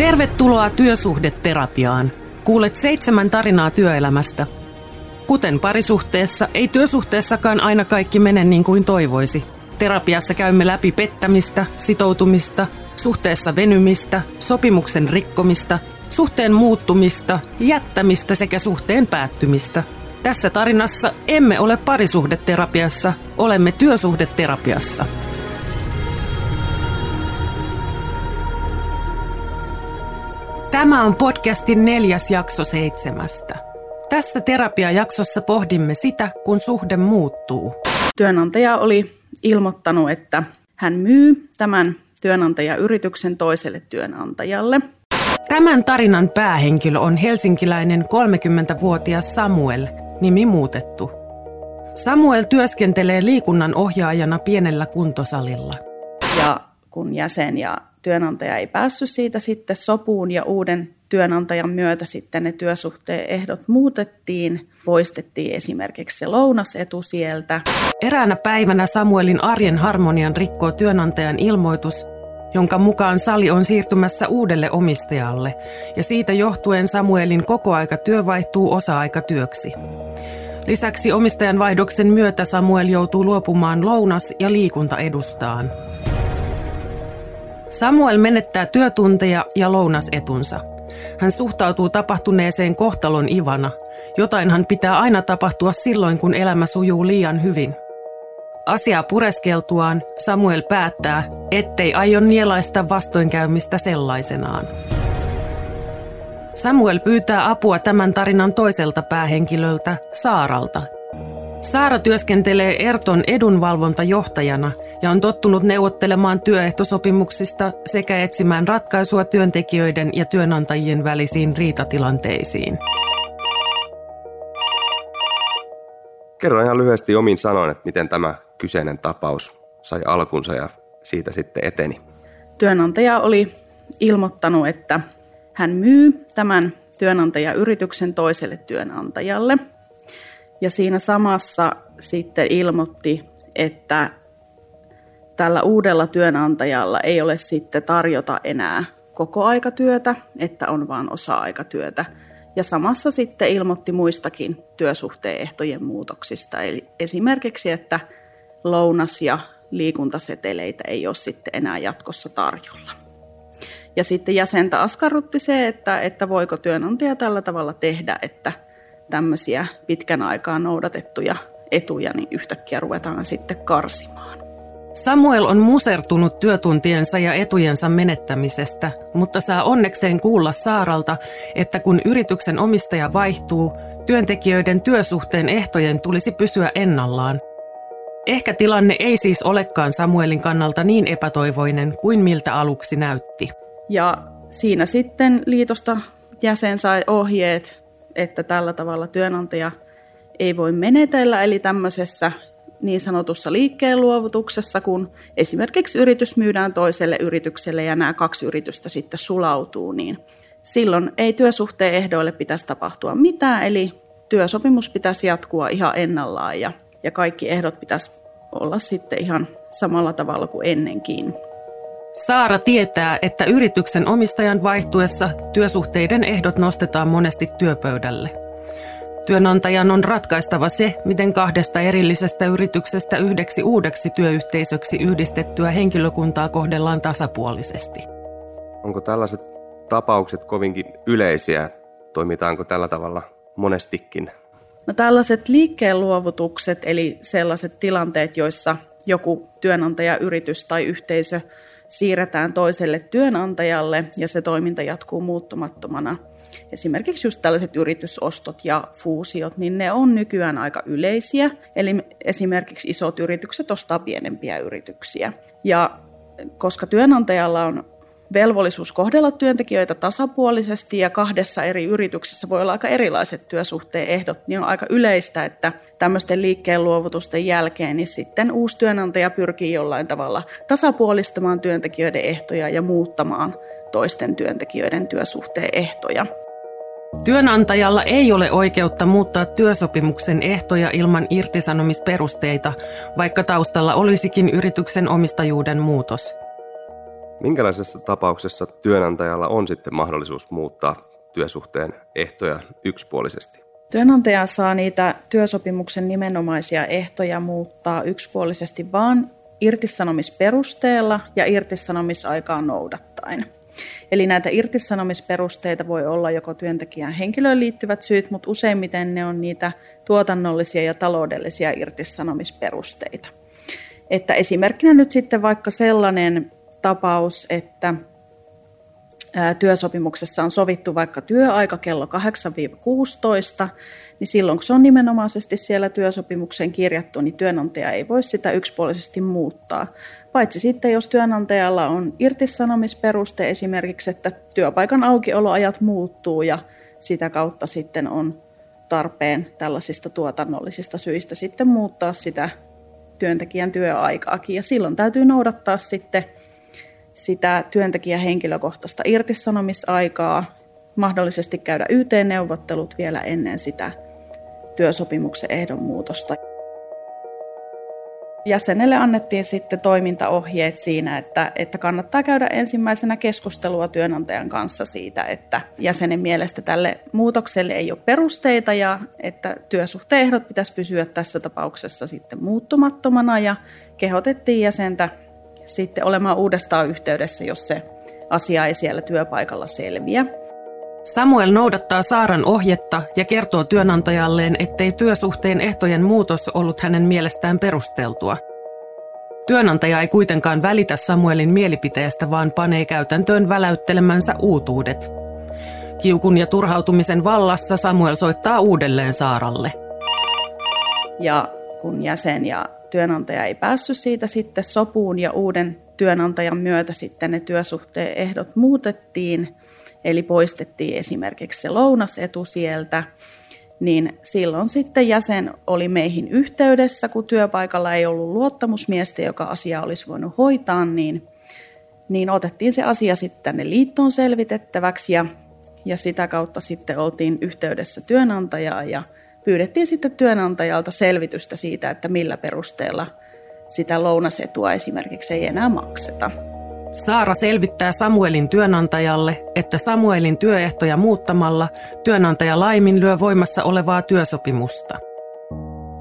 Tervetuloa työsuhdeterapiaan. Kuulet seitsemän tarinaa työelämästä. Kuten parisuhteessa, ei työsuhteessakaan aina kaikki mene niin kuin toivoisi. Terapiassa käymme läpi pettämistä, sitoutumista, suhteessa venymistä, sopimuksen rikkomista, suhteen muuttumista, jättämistä sekä suhteen päättymistä. Tässä tarinassa emme ole parisuhdeterapiassa, olemme työsuhdeterapiassa. Tämä on podcastin neljäs jakso seitsemästä. Tässä terapiajaksossa pohdimme sitä, kun suhde muuttuu. Työnantaja oli ilmoittanut, että hän myy tämän työnantajayrityksen toiselle työnantajalle. Tämän tarinan päähenkilö on helsinkiläinen 30-vuotias Samuel, nimi muutettu. Samuel työskentelee liikunnan ohjaajana pienellä kuntosalilla. Ja kun jäsen ja työnantaja ei päässyt siitä sitten sopuun ja uuden työnantajan myötä sitten ne työsuhteen ehdot muutettiin. Poistettiin esimerkiksi se lounasetu sieltä. Eräänä päivänä Samuelin arjen harmonian rikkoo työnantajan ilmoitus, jonka mukaan sali on siirtymässä uudelle omistajalle, ja siitä johtuen Samuelin työ vaihtuu osa-aikatyöksi. Lisäksi omistajan vaihdoksen myötä Samuel joutuu luopumaan lounas- ja liikuntaedustaan. Samuel menettää työtunteja ja lounasetunsa. Hän suhtautuu tapahtuneeseen kohtalon ivana. Jotainhan pitää aina tapahtua silloin, kun elämä sujuu liian hyvin. Asiaa pureskeltuaan Samuel päättää, ettei aio nielaista vastoinkäymistä sellaisenaan. Samuel pyytää apua tämän tarinan toiselta päähenkilöltä, Saaralta, Saara työskentelee Erton edunvalvontajohtajana ja on tottunut neuvottelemaan työehtosopimuksista sekä etsimään ratkaisua työntekijöiden ja työnantajien välisiin riitatilanteisiin. Kerro ihan lyhyesti omin sanoin, että miten tämä kyseinen tapaus sai alkunsa ja siitä sitten eteni. Työnantaja oli ilmoittanut, että hän myy tämän työnantajayrityksen toiselle työnantajalle – ja siinä samassa sitten ilmoitti, että tällä uudella työnantajalla ei ole sitten tarjota enää koko aikatyötä, että on vain osa-aikatyötä. Ja samassa sitten ilmoitti muistakin työsuhteen ehtojen muutoksista, eli esimerkiksi, että lounas- ja liikuntaseteleitä ei ole sitten enää jatkossa tarjolla. Ja sitten jäsentä askarrutti se, että, että voiko työnantaja tällä tavalla tehdä, että – tämmöisiä pitkän aikaa noudatettuja etuja, niin yhtäkkiä ruvetaan sitten karsimaan. Samuel on musertunut työtuntiensa ja etujensa menettämisestä, mutta saa onnekseen kuulla Saaralta, että kun yrityksen omistaja vaihtuu, työntekijöiden työsuhteen ehtojen tulisi pysyä ennallaan. Ehkä tilanne ei siis olekaan Samuelin kannalta niin epätoivoinen kuin miltä aluksi näytti. Ja siinä sitten liitosta jäsen sai ohjeet että tällä tavalla työnantaja ei voi menetellä, eli tämmöisessä niin sanotussa liikkeen luovutuksessa, kun esimerkiksi yritys myydään toiselle yritykselle ja nämä kaksi yritystä sitten sulautuu, niin silloin ei työsuhteen ehdoille pitäisi tapahtua mitään, eli työsopimus pitäisi jatkua ihan ennallaan ja, ja kaikki ehdot pitäisi olla sitten ihan samalla tavalla kuin ennenkin. Saara tietää, että yrityksen omistajan vaihtuessa työsuhteiden ehdot nostetaan monesti työpöydälle. Työnantajan on ratkaistava se, miten kahdesta erillisestä yrityksestä yhdeksi uudeksi työyhteisöksi yhdistettyä henkilökuntaa kohdellaan tasapuolisesti. Onko tällaiset tapaukset kovinkin yleisiä? Toimitaanko tällä tavalla monestikin? No tällaiset liikkeen luovutukset, eli sellaiset tilanteet, joissa joku työnantajayritys tai yhteisö siirretään toiselle työnantajalle ja se toiminta jatkuu muuttumattomana. Esimerkiksi just tällaiset yritysostot ja fuusiot, niin ne on nykyään aika yleisiä. Eli esimerkiksi isot yritykset ostaa pienempiä yrityksiä. Ja koska työnantajalla on velvollisuus kohdella työntekijöitä tasapuolisesti ja kahdessa eri yrityksessä voi olla aika erilaiset työsuhteen ehdot, niin on aika yleistä, että tämmöisten liikkeen luovutusten jälkeen niin sitten uusi työnantaja pyrkii jollain tavalla tasapuolistamaan työntekijöiden ehtoja ja muuttamaan toisten työntekijöiden työsuhteen ehtoja. Työnantajalla ei ole oikeutta muuttaa työsopimuksen ehtoja ilman irtisanomisperusteita, vaikka taustalla olisikin yrityksen omistajuuden muutos – Minkälaisessa tapauksessa työnantajalla on sitten mahdollisuus muuttaa työsuhteen ehtoja yksipuolisesti? Työnantaja saa niitä työsopimuksen nimenomaisia ehtoja muuttaa yksipuolisesti vain irtisanomisperusteella ja irtisanomisaikaa noudattaen. Eli näitä irtisanomisperusteita voi olla joko työntekijän henkilöön liittyvät syyt, mutta useimmiten ne on niitä tuotannollisia ja taloudellisia irtisanomisperusteita. Että esimerkkinä nyt sitten vaikka sellainen tapaus, että työsopimuksessa on sovittu vaikka työaika kello 8-16, niin silloin kun se on nimenomaisesti siellä työsopimuksen kirjattu, niin työnantaja ei voi sitä yksipuolisesti muuttaa. Paitsi sitten, jos työnantajalla on irtisanomisperuste esimerkiksi, että työpaikan aukioloajat muuttuu ja sitä kautta sitten on tarpeen tällaisista tuotannollisista syistä sitten muuttaa sitä työntekijän työaikaakin. Ja silloin täytyy noudattaa sitten sitä työntekijän henkilökohtaista irtisanomisaikaa, mahdollisesti käydä YT-neuvottelut vielä ennen sitä työsopimuksen ehdon muutosta. Jäsenelle annettiin sitten toimintaohjeet siinä, että, että kannattaa käydä ensimmäisenä keskustelua työnantajan kanssa siitä, että jäsenen mielestä tälle muutokselle ei ole perusteita ja että työsuhteen ehdot pitäisi pysyä tässä tapauksessa sitten muuttumattomana ja kehotettiin jäsentä sitten olemaan uudestaan yhteydessä, jos se asia ei siellä työpaikalla selviä. Samuel noudattaa Saaran ohjetta ja kertoo työnantajalleen, ettei työsuhteen ehtojen muutos ollut hänen mielestään perusteltua. Työnantaja ei kuitenkaan välitä Samuelin mielipiteestä, vaan panee käytäntöön väläyttelemänsä uutuudet. Kiukun ja turhautumisen vallassa Samuel soittaa uudelleen Saaralle. Ja kun jäsen ja työnantaja ei päässyt siitä sitten sopuun ja uuden työnantajan myötä sitten ne työsuhteen ehdot muutettiin, eli poistettiin esimerkiksi se lounasetu sieltä, niin silloin sitten jäsen oli meihin yhteydessä, kun työpaikalla ei ollut luottamusmiestä, joka asia olisi voinut hoitaa, niin, niin otettiin se asia sitten tänne liittoon selvitettäväksi ja, ja sitä kautta sitten oltiin yhteydessä työnantajaa ja pyydettiin sitten työnantajalta selvitystä siitä, että millä perusteella sitä lounasetua esimerkiksi ei enää makseta. Saara selvittää Samuelin työnantajalle, että Samuelin työehtoja muuttamalla työnantaja laiminlyö voimassa olevaa työsopimusta.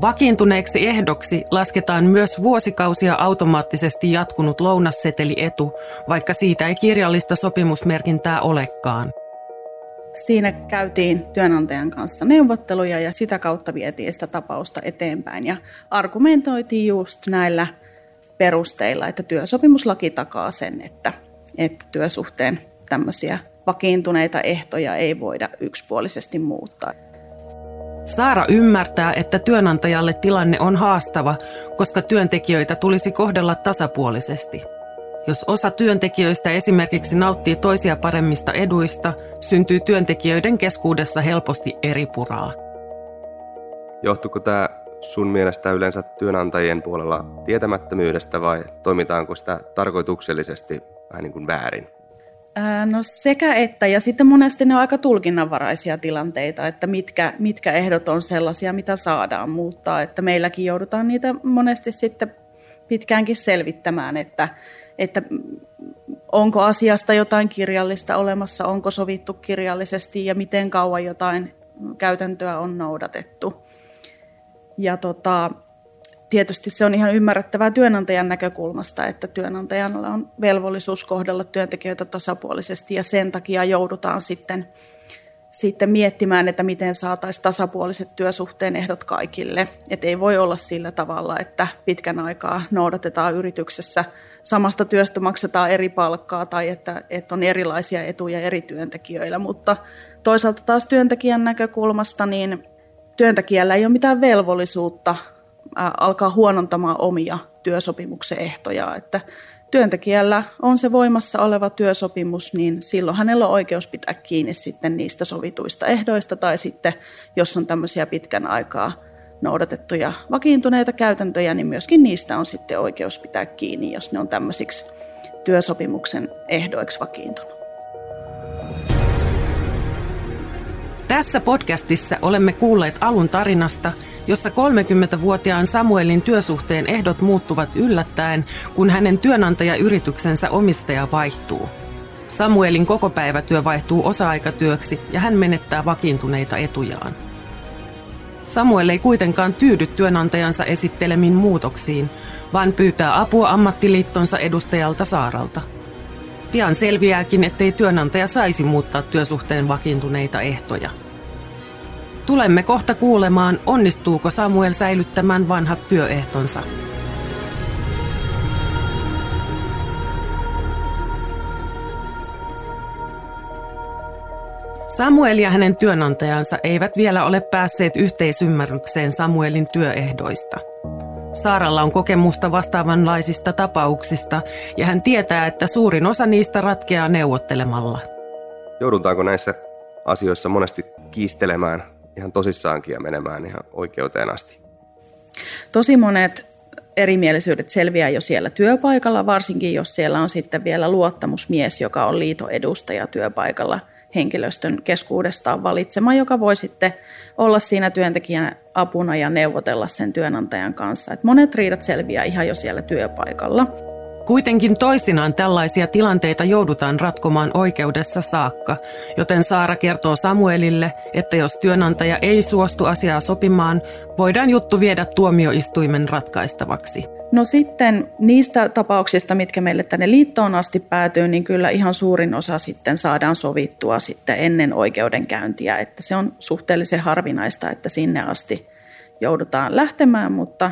Vakiintuneeksi ehdoksi lasketaan myös vuosikausia automaattisesti jatkunut lounasseteli-etu, vaikka siitä ei kirjallista sopimusmerkintää olekaan. Siinä käytiin työnantajan kanssa neuvotteluja ja sitä kautta vietiin sitä tapausta eteenpäin ja argumentoitiin just näillä perusteilla, että työsopimuslaki takaa sen, että, että työsuhteen tämmöisiä vakiintuneita ehtoja ei voida yksipuolisesti muuttaa. Saara ymmärtää, että työnantajalle tilanne on haastava, koska työntekijöitä tulisi kohdella tasapuolisesti. Jos osa työntekijöistä esimerkiksi nauttii toisia paremmista eduista, syntyy työntekijöiden keskuudessa helposti eri puraa. Johtuuko tämä sun mielestä yleensä työnantajien puolella tietämättömyydestä vai toimitaanko sitä tarkoituksellisesti vähän niin kuin väärin? No sekä että, ja sitten monesti ne on aika tulkinnanvaraisia tilanteita, että mitkä, mitkä ehdot on sellaisia, mitä saadaan muuttaa, että meilläkin joudutaan niitä monesti sitten pitkäänkin selvittämään, että, että onko asiasta jotain kirjallista olemassa, onko sovittu kirjallisesti ja miten kauan jotain käytäntöä on noudatettu. Ja tota, tietysti se on ihan ymmärrettävää työnantajan näkökulmasta, että työnantajalla on velvollisuus kohdella työntekijöitä tasapuolisesti ja sen takia joudutaan sitten, sitten miettimään, että miten saataisiin tasapuoliset työsuhteen ehdot kaikille. Et ei voi olla sillä tavalla, että pitkän aikaa noudatetaan yrityksessä. Samasta työstä maksetaan eri palkkaa tai että, että on erilaisia etuja eri työntekijöillä, mutta toisaalta taas työntekijän näkökulmasta niin työntekijällä ei ole mitään velvollisuutta alkaa huonontamaan omia työsopimuksen ehtoja, että työntekijällä on se voimassa oleva työsopimus, niin silloin hänellä on oikeus pitää kiinni sitten niistä sovituista ehdoista tai sitten, jos on tämmöisiä pitkän aikaa noudatettuja vakiintuneita käytäntöjä, niin myöskin niistä on sitten oikeus pitää kiinni, jos ne on tämmöisiksi työsopimuksen ehdoiksi vakiintunut. Tässä podcastissa olemme kuulleet alun tarinasta, jossa 30-vuotiaan Samuelin työsuhteen ehdot muuttuvat yllättäen, kun hänen työnantajayrityksensä omistaja vaihtuu. Samuelin kokopäivätyö vaihtuu osa-aikatyöksi ja hän menettää vakiintuneita etujaan. Samuel ei kuitenkaan tyydy työnantajansa esittelemiin muutoksiin, vaan pyytää apua ammattiliittonsa edustajalta Saaralta. Pian selviääkin, ettei työnantaja saisi muuttaa työsuhteen vakiintuneita ehtoja. Tulemme kohta kuulemaan, onnistuuko Samuel säilyttämään vanhat työehtonsa. Samuel ja hänen työnantajansa eivät vielä ole päässeet yhteisymmärrykseen Samuelin työehdoista. Saaralla on kokemusta vastaavanlaisista tapauksista ja hän tietää, että suurin osa niistä ratkeaa neuvottelemalla. Joudutaanko näissä asioissa monesti kiistelemään ihan tosissaankin ja menemään ihan oikeuteen asti? Tosi monet erimielisyydet selviää jo siellä työpaikalla, varsinkin jos siellä on sitten vielä luottamusmies, joka on liiton edustaja työpaikalla – henkilöstön keskuudestaan valitsema, joka voi sitten olla siinä työntekijän apuna ja neuvotella sen työnantajan kanssa. Et monet riidat selviää ihan jo siellä työpaikalla. Kuitenkin toisinaan tällaisia tilanteita joudutaan ratkomaan oikeudessa saakka, joten Saara kertoo Samuelille, että jos työnantaja ei suostu asiaa sopimaan, voidaan juttu viedä tuomioistuimen ratkaistavaksi. No sitten niistä tapauksista, mitkä meille tänne liittoon asti päätyy, niin kyllä ihan suurin osa sitten saadaan sovittua sitten ennen oikeudenkäyntiä, että se on suhteellisen harvinaista, että sinne asti joudutaan lähtemään, mutta,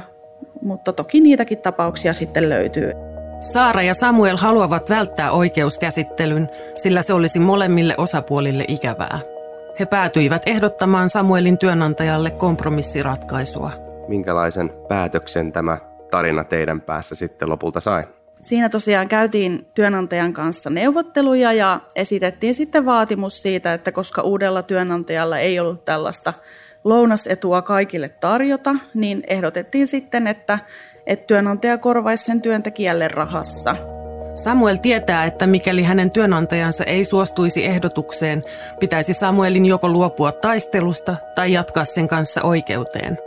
mutta toki niitäkin tapauksia sitten löytyy. Saara ja Samuel haluavat välttää oikeuskäsittelyn, sillä se olisi molemmille osapuolille ikävää. He päätyivät ehdottamaan Samuelin työnantajalle kompromissiratkaisua. Minkälaisen päätöksen tämä tarina teidän päässä sitten lopulta sai? Siinä tosiaan käytiin työnantajan kanssa neuvotteluja ja esitettiin sitten vaatimus siitä, että koska uudella työnantajalla ei ollut tällaista lounasetua kaikille tarjota, niin ehdotettiin sitten, että, että työnantaja korvaisi sen työntekijälle rahassa. Samuel tietää, että mikäli hänen työnantajansa ei suostuisi ehdotukseen, pitäisi Samuelin joko luopua taistelusta tai jatkaa sen kanssa oikeuteen.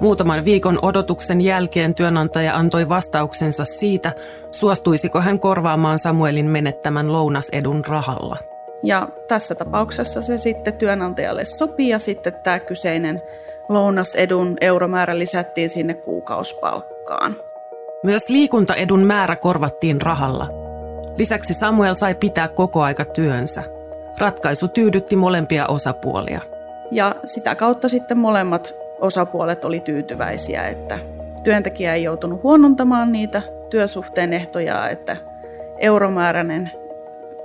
Muutaman viikon odotuksen jälkeen työnantaja antoi vastauksensa siitä, suostuisiko hän korvaamaan Samuelin menettämän lounasedun rahalla. Ja tässä tapauksessa se sitten työnantajalle sopii ja sitten tämä kyseinen lounasedun euromäärä lisättiin sinne kuukausipalkkaan. Myös liikuntaedun määrä korvattiin rahalla. Lisäksi Samuel sai pitää koko aika työnsä. Ratkaisu tyydytti molempia osapuolia. Ja sitä kautta sitten molemmat osapuolet oli tyytyväisiä, että työntekijä ei joutunut huonontamaan niitä työsuhteen ehtoja, että euromääräinen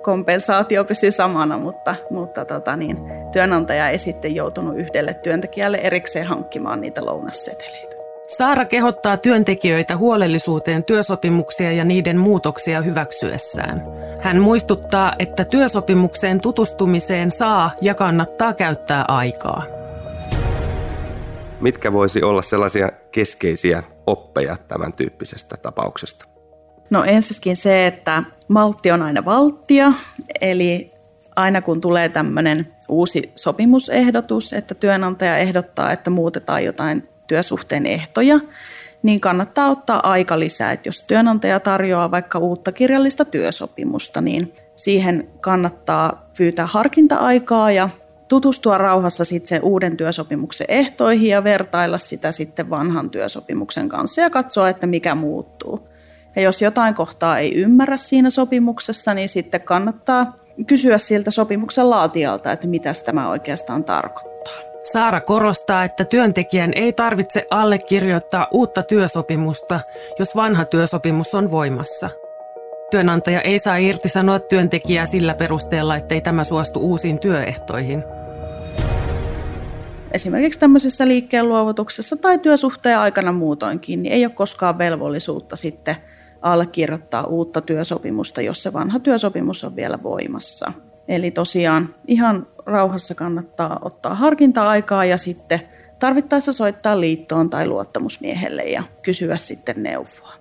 kompensaatio pysyy samana, mutta, mutta tota niin, työnantaja ei sitten joutunut yhdelle työntekijälle erikseen hankkimaan niitä lounasseteleitä. Saara kehottaa työntekijöitä huolellisuuteen työsopimuksia ja niiden muutoksia hyväksyessään. Hän muistuttaa, että työsopimukseen tutustumiseen saa ja kannattaa käyttää aikaa. Mitkä voisi olla sellaisia keskeisiä oppeja tämän tyyppisestä tapauksesta? No ensinnäkin se, että maltti on aina valttia, eli aina kun tulee tämmöinen uusi sopimusehdotus, että työnantaja ehdottaa, että muutetaan jotain työsuhteen ehtoja, niin kannattaa ottaa aika lisää. Että jos työnantaja tarjoaa vaikka uutta kirjallista työsopimusta, niin siihen kannattaa pyytää harkinta-aikaa ja tutustua rauhassa sitten uuden työsopimuksen ehtoihin ja vertailla sitä sitten vanhan työsopimuksen kanssa ja katsoa, että mikä muuttuu. Ja jos jotain kohtaa ei ymmärrä siinä sopimuksessa, niin sitten kannattaa kysyä siltä sopimuksen laatijalta, että mitä tämä oikeastaan tarkoittaa. Saara korostaa, että työntekijän ei tarvitse allekirjoittaa uutta työsopimusta, jos vanha työsopimus on voimassa. Työnantaja ei saa irtisanoa työntekijää sillä perusteella, ettei tämä suostu uusiin työehtoihin – esimerkiksi tämmöisessä liikkeen luovutuksessa tai työsuhteen aikana muutoinkin, niin ei ole koskaan velvollisuutta sitten allekirjoittaa uutta työsopimusta, jos se vanha työsopimus on vielä voimassa. Eli tosiaan ihan rauhassa kannattaa ottaa harkinta-aikaa ja sitten tarvittaessa soittaa liittoon tai luottamusmiehelle ja kysyä sitten neuvoa.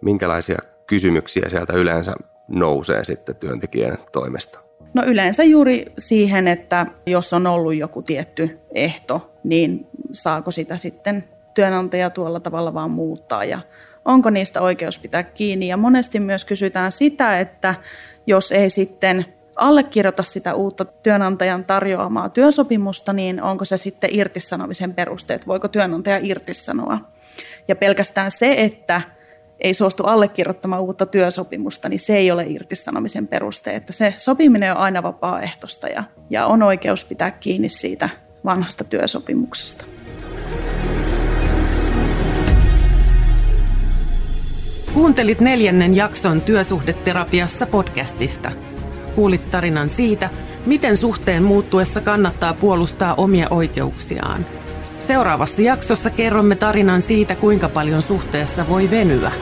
Minkälaisia kysymyksiä sieltä yleensä nousee sitten työntekijän toimesta? No yleensä juuri siihen, että jos on ollut joku tietty ehto, niin saako sitä sitten työnantaja tuolla tavalla vaan muuttaa ja onko niistä oikeus pitää kiinni. Ja monesti myös kysytään sitä, että jos ei sitten allekirjoita sitä uutta työnantajan tarjoamaa työsopimusta, niin onko se sitten irtisanomisen perusteet, voiko työnantaja irtisanoa. Ja pelkästään se, että ei suostu allekirjoittamaan uutta työsopimusta, niin se ei ole irtisanomisen peruste. Että se sopiminen on aina vapaaehtoista ja, ja on oikeus pitää kiinni siitä vanhasta työsopimuksesta. Kuuntelit neljännen jakson Työsuhdeterapiassa podcastista. Kuulit tarinan siitä, miten suhteen muuttuessa kannattaa puolustaa omia oikeuksiaan. Seuraavassa jaksossa kerromme tarinan siitä, kuinka paljon suhteessa voi venyä.